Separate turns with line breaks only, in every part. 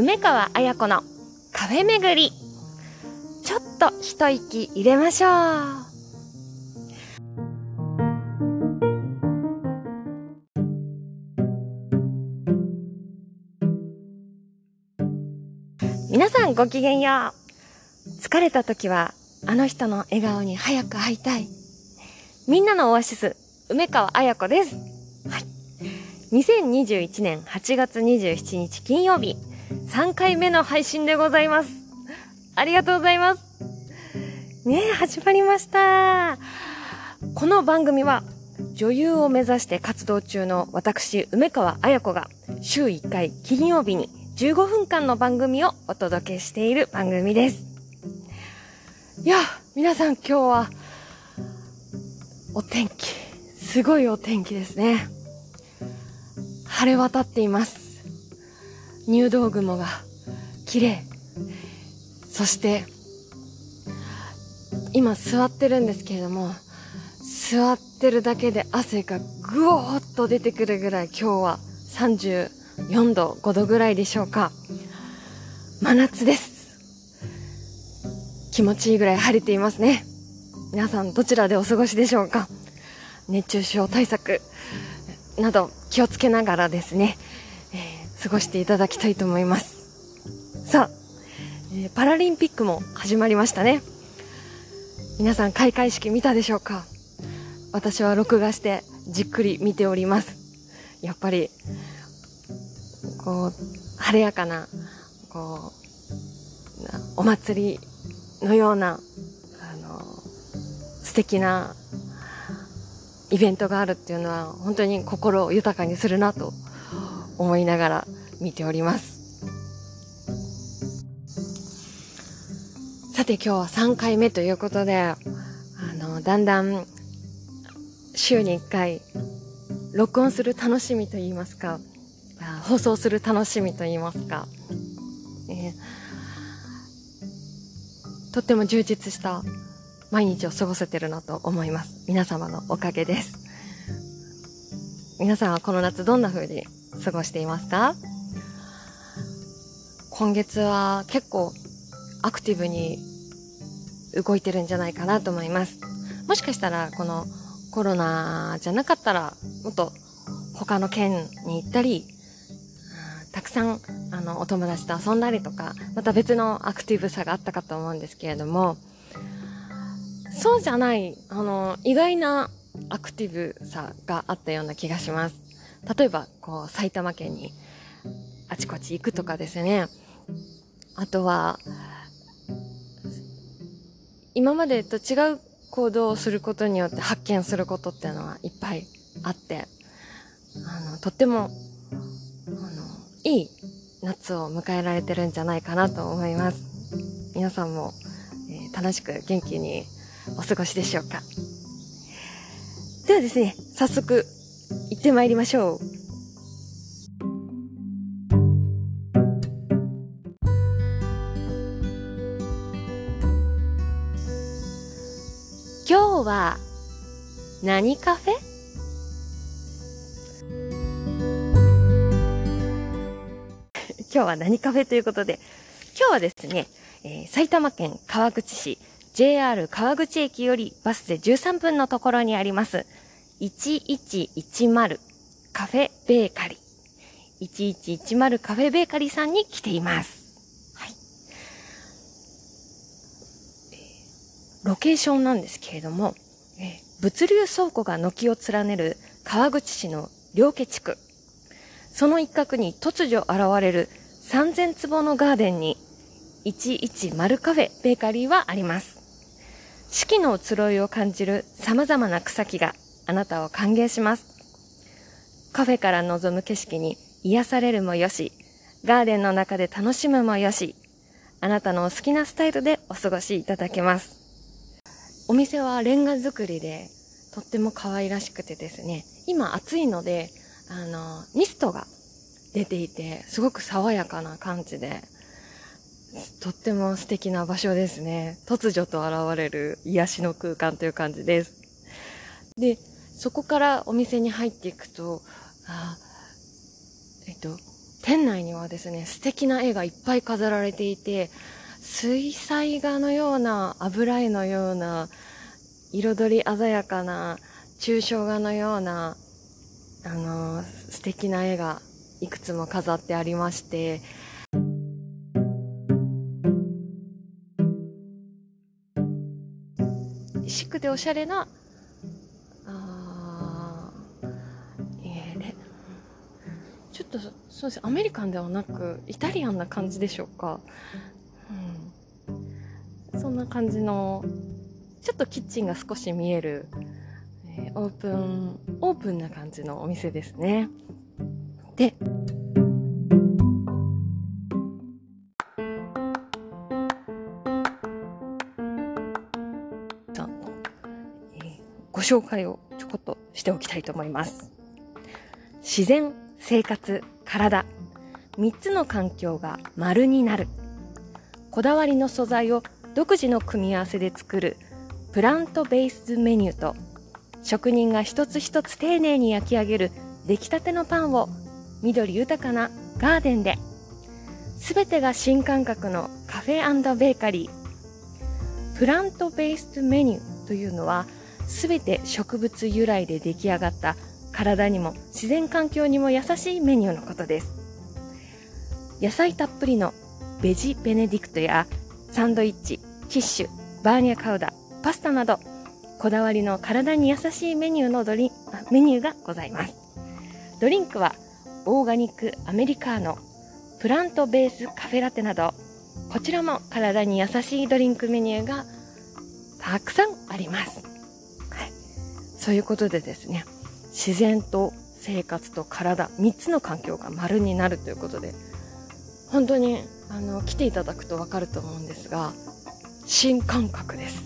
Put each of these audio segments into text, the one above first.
梅川彩子のカフェ巡り。ちょっと一息入れましょう。皆さんごきげんよう。疲れた時はあの人の笑顔に早く会いたい。みんなのオアシス梅川彩子です。はい。2021年8月27日金曜日3回目の配信でございます。ありがとうございます。ねえ、始まりました。この番組は女優を目指して活動中の私、梅川彩子が週1回金曜日に15分間の番組をお届けしている番組です。いや、皆さん今日はお天気、すごいお天気ですね。晴れ渡っています。入道雲が綺麗。そして、今座ってるんですけれども、座ってるだけで汗がぐおーっと出てくるぐらい今日は34度、5度ぐらいでしょうか。真夏です。気持ちいいぐらい晴れていますね。皆さんどちらでお過ごしでしょうか熱中症対策など気をつけながらですね、過ごしていただきたいと思います。さあ、えー、パラリンピックも始まりましたね。皆さん開会式見たでしょうか？私は録画してじっくり見ております。やっぱり、こう、晴れやかな、こう、お祭りのような、あの、素敵なイベントがあるっていうのは本当に心を豊かにするなと思いながら見ております。さて今日は3回目ということで、あの、だんだん週に1回録音する楽しみと言いますか、放送する楽しみと言いますか、えー、とっても充実した毎日を過ごせてるなと思います。皆様のおかげです。皆さんはこの夏どんな風に過ごしていますか？今月は結構アクティブに動いてるんじゃないかなと思います。もしかしたらこのコロナじゃなかったらもっと他の県に行ったり、たくさんあのお友達と遊んだりとか、また別のアクティブさがあったかと思うんですけれども、そうじゃない、あの、意外なアクティブさがあったような気がします。例えば、こう、埼玉県にあちこち行くとかですね。あとは、今までと違う行動をすることによって発見することっていうのはいっぱいあって、あの、とっても、あの、いい夏を迎えられてるんじゃないかなと思います。皆さんも、えー、楽しく元気にお過ごしでしょうか。ではですね、早速行ってまいりましょう。今日は何カフェ？今日は何カフェということで、今日はですね、えー、埼玉県川口市 JR 川口駅よりバスで13分のところにあります、1110カフェベーカリー。1110カフェベーカリーさんに来ています。はい。ロケーションなんですけれども、え物流倉庫が軒を連ねる川口市の両家地区。その一角に突如現れる3000坪のガーデンに110カフェベーカリーはあります。四季の移ろいを感じる様々な草木があなたを歓迎します。カフェから望む景色に癒されるもよし、ガーデンの中で楽しむもよし、あなたのお好きなスタイルでお過ごしいただけます。お店はレンガ作りでとっても可愛らしくてですね、今暑いので、あの、ミストが出ていて、すごく爽やかな感じで、とっても素敵な場所ですね。突如と現れる癒しの空間という感じです。で、そこからお店に入っていくと、あえっと、店内にはですね、素敵な絵がいっぱい飾られていて、水彩画のような、油絵のような、彩り鮮やかな、抽象画のような、あの、素敵な絵がいくつも飾ってありまして、シックでおしゃれな、あえー、ちょっと、そうです。アメリカンではなく、イタリアンな感じでしょうか。そんな感じの、ちょっとキッチンが少し見える、えー、オープン、オープンな感じのお店ですね。で、ご紹介をちょこっとしておきたいと思います。自然、生活、体、3つの環境が丸になる。こだわりの素材を独自の組み合わせで作るプラントベースメニューと職人が一つ一つ丁寧に焼き上げる出来たてのパンを緑豊かなガーデンで全てが新感覚のカフェベーカリープラントベースメニューというのは全て植物由来で出来上がった体にも自然環境にも優しいメニューのことです。野菜たっぷりのベジベネディクトやサンドイッチ、キッシュ、バーニャカウダ、パスタなど、こだわりの体に優しいメニューのドリメニューがございます。ドリンクはオーガニックアメリカーノ、プラントベースカフェラテなど、こちらも体に優しいドリンクメニューがたくさんあります。はいそういうことでですね、自然と生活と体、3つの環境が丸になるということで、本当に、あの、来ていただくとわかると思うんですが、新感覚です。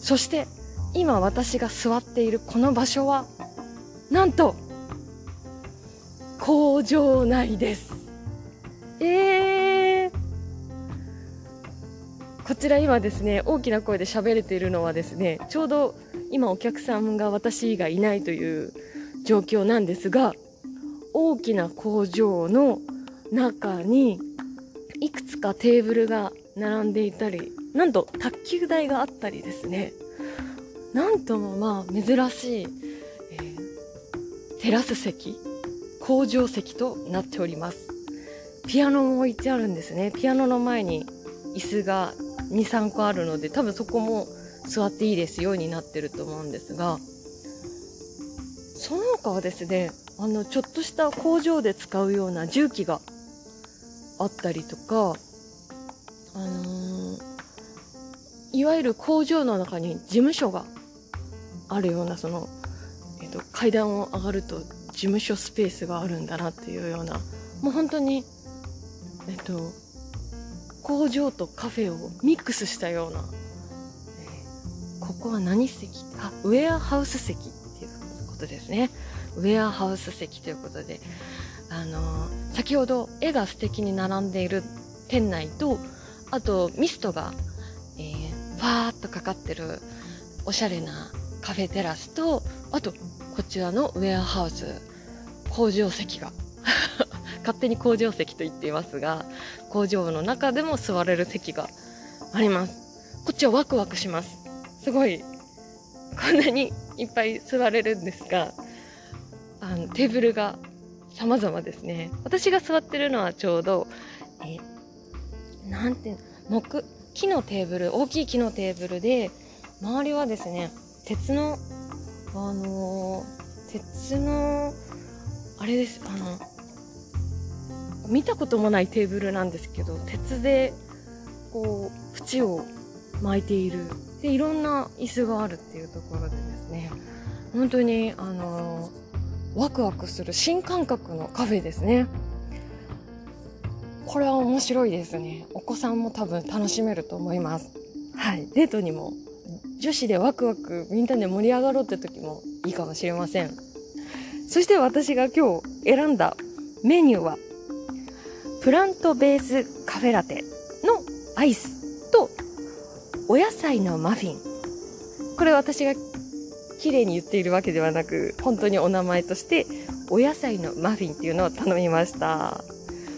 そして、今私が座っているこの場所は、なんと、工場内です。えー、こちら今ですね、大きな声で喋れているのはですね、ちょうど今お客さんが私がいないという状況なんですが、大きな工場の中にいくつかテーブルが並んでいたり、なんと卓球台があったりですね、なんともまあ珍しい、えー、テラス席、工場席となっております。ピアノも置いてあるんですね。ピアノの前に椅子が2、3個あるので、多分そこも座っていいですよになってると思うんですが、その他はですね、あの、ちょっとした工場で使うような重機があったりとか、あのー、いわゆる工場の中に事務所があるような、その、えっ、と、階段を上がると事務所スペースがあるんだなっていうような、もう本当に、えっ、と、工場とカフェをミックスしたようなここは何席？あ、ウェアハウス席っていうことですね。ウェアハウス席ということで、あの、先ほど絵が素敵に並んでいる店内と、あとミストが、えー、ーっとかかってるおしゃれなカフェテラスと、あとこちらのウェアハウス、工場席が 勝手に工場席と言っていますが、工場の中でも座れる席があります。こっちはワクワクします。すごい、こんなにいっぱい座れるんですが、あの、テーブルが様々ですね。私が座ってるのはちょうど、え、なんて、木、木のテーブル、大きい木のテーブルで、周りはですね、鉄の、あのー、鉄の、あれです、あの、見たこともないテーブルなんですけど、鉄で、こう、縁を巻いているでいろんな椅子があるっていうところでですね本当にあのワクワクする新感覚のカフェですね。これは面白いですね。お子さんも多分楽しめると思います。はい。デートにも女子でワクワクみんなで盛り上がろうって時もいいかもしれません。そして私が今日選んだメニューはプラントベースカフェラテのアイスとお野菜のマフィン。これ私が昨綺麗に言っているわけではなく、本当にお名前として、お野菜のマフィンっていうのを頼みました。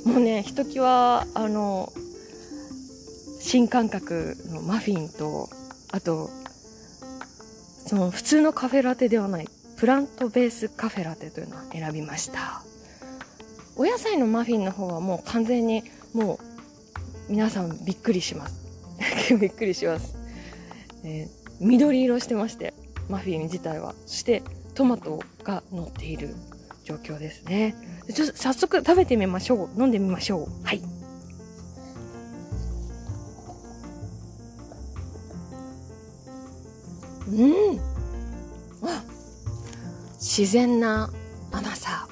もうね、ひときわ、あの、新感覚のマフィンと、あと、その普通のカフェラテではない、プラントベースカフェラテというのを選びました。お野菜のマフィンの方はもう完全にもう皆さんびっくりします。びっくりします。えー、緑色してまして、マフィン自体は。そしてトマトが乗っている状況ですね。ちょっと早速食べてみましょう。飲んでみましょう。はい。うんあ自然な甘さ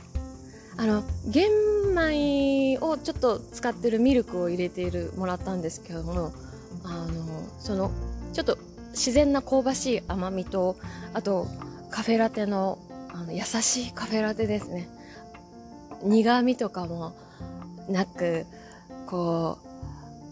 あの玄米をちょっと使ってるミルクを入れているもらったんですけどもあのそのちょっと自然な香ばしい甘みとあとカフェラテのあの優しいカフェラテですね苦味とかもなくこ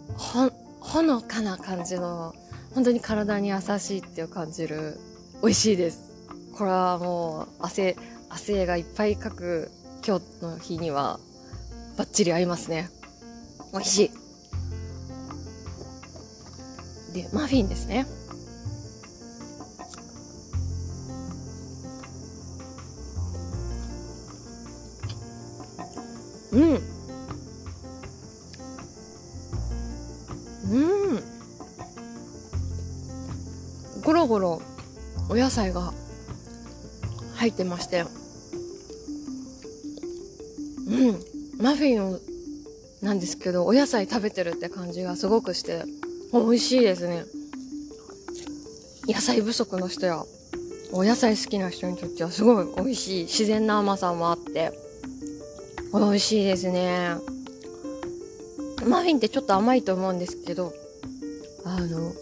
うほほのかな感じの本当に体に優しいって感じる美味しいですこれはもう汗汗がいっぱいかく今日の日にはバッチリ合いますね。美味しい。で、マフィンですね。てまして、うん。マフィンをなんですけど、お野菜食べてるって感じがすごくして、美味しいですね。野菜不足の人や、お野菜好きな人にとってはすごい美味しい。自然な甘さもあって、美味しいですね。マフィンってちょっと甘いと思うんですけど、あの、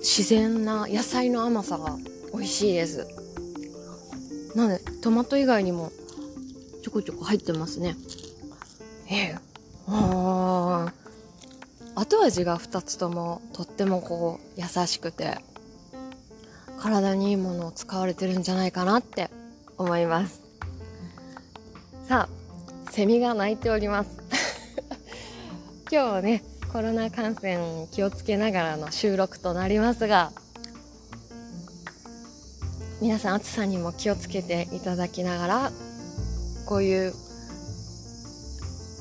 自然な野菜の甘さが美味しいです。なので、トマト以外にもちょこちょこ入ってますね。ええ。あ後味が2つともとってもこう優しくて体にいいものを使われてるんじゃないかなって思いますさあセミが鳴いております 今日はねコロナ感染気をつけながらの収録となりますが皆さん暑さにも気をつけていただきながらこういう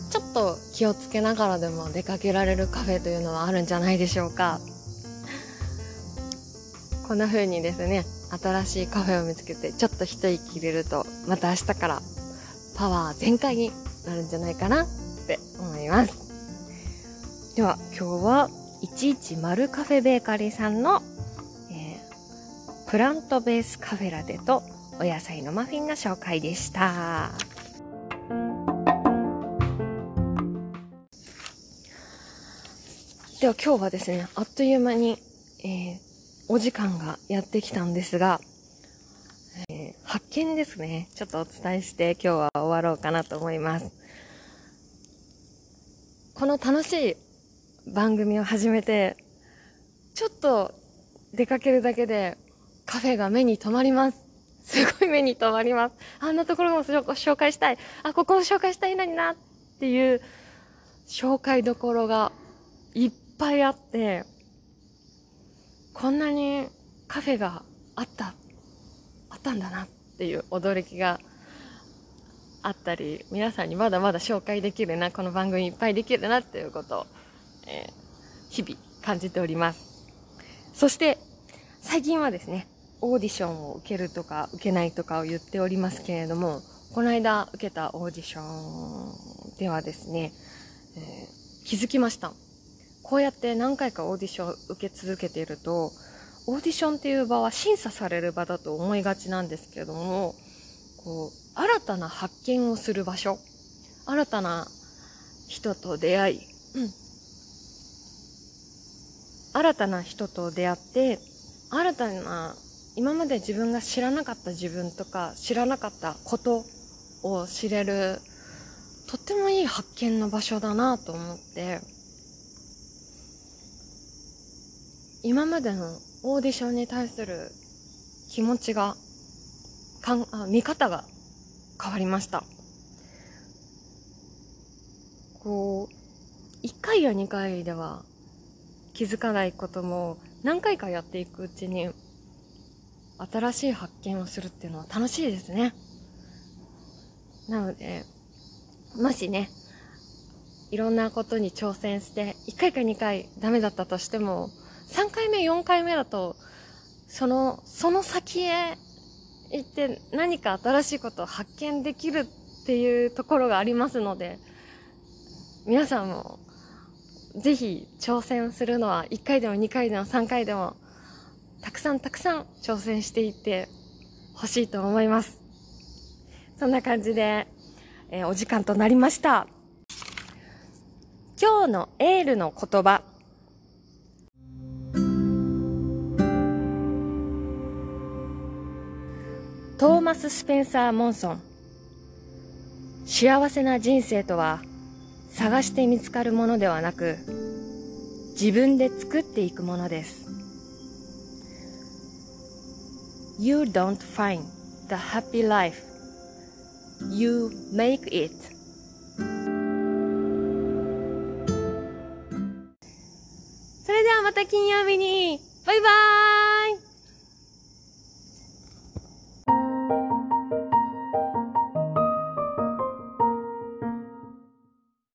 ちょっと気をつけながらでも出かけられるカフェというのはあるんじゃないでしょうか。こんな風にですね新しいカフェを見つけてちょっと一息入れるとまた明日からパワー全開になるんじゃないかなって思います。では今日は110カフェベーカリーさんの、プラントベースカフェラテとお野菜のマフィンの紹介でした。では今日はですね、あっという間に、えー、お時間がやってきたんですが、えー、発見ですね。ちょっとお伝えして今日は終わろうかなと思います。この楽しい番組を始めて、ちょっと出かけるだけでカフェが目に留まります。すごい目に留まります。あんなところも紹介したい。あ、ここも紹介したいのになっていう紹介どころがいっぱいあって、こんなにカフェがあった、あったんだなっていう驚きがあったり、皆さんにまだまだ紹介できるな、この番組いっぱいできるなっていうことを、えー、日々感じております。そして、最近はですね、オーディションを受けるとか受けないとかを言っておりますけれども、この間受けたオーディションではですね、えー、気づきました。こうやって何回かオーディションを受け続けていると、オーディションっていう場は審査される場だと思いがちなんですけども、こう、新たな発見をする場所、新たな人と出会い、うん、新たな人と出会って、新たな、今まで自分が知らなかった自分とか、知らなかったことを知れる、とってもいい発見の場所だなと思って、今までのオーディションに対する気持ちがかんあ見方が変わりました。こう、1回や2回では気づかないことも何回かやっていくうちに新しい発見をするっていうのは楽しいですね。なので、もしね、いろんなことに挑戦して、1回か2回ダメだったとしても、3回目、4回目だと、その、その先へ行って何か新しいことを発見できるっていうところがありますので、皆さんもぜひ挑戦するのは1回でも2回でも3回でもたくさんたくさん挑戦していってほしいと思います。そんな感じで、えーお時間となりました。今日のエールの言葉。トーマス・スペンサー・モンソン。幸せな人生とは探して見つかるものではなく自分で作っていくものです You don't find the happy life You make it それではまた金曜日にバイバーイ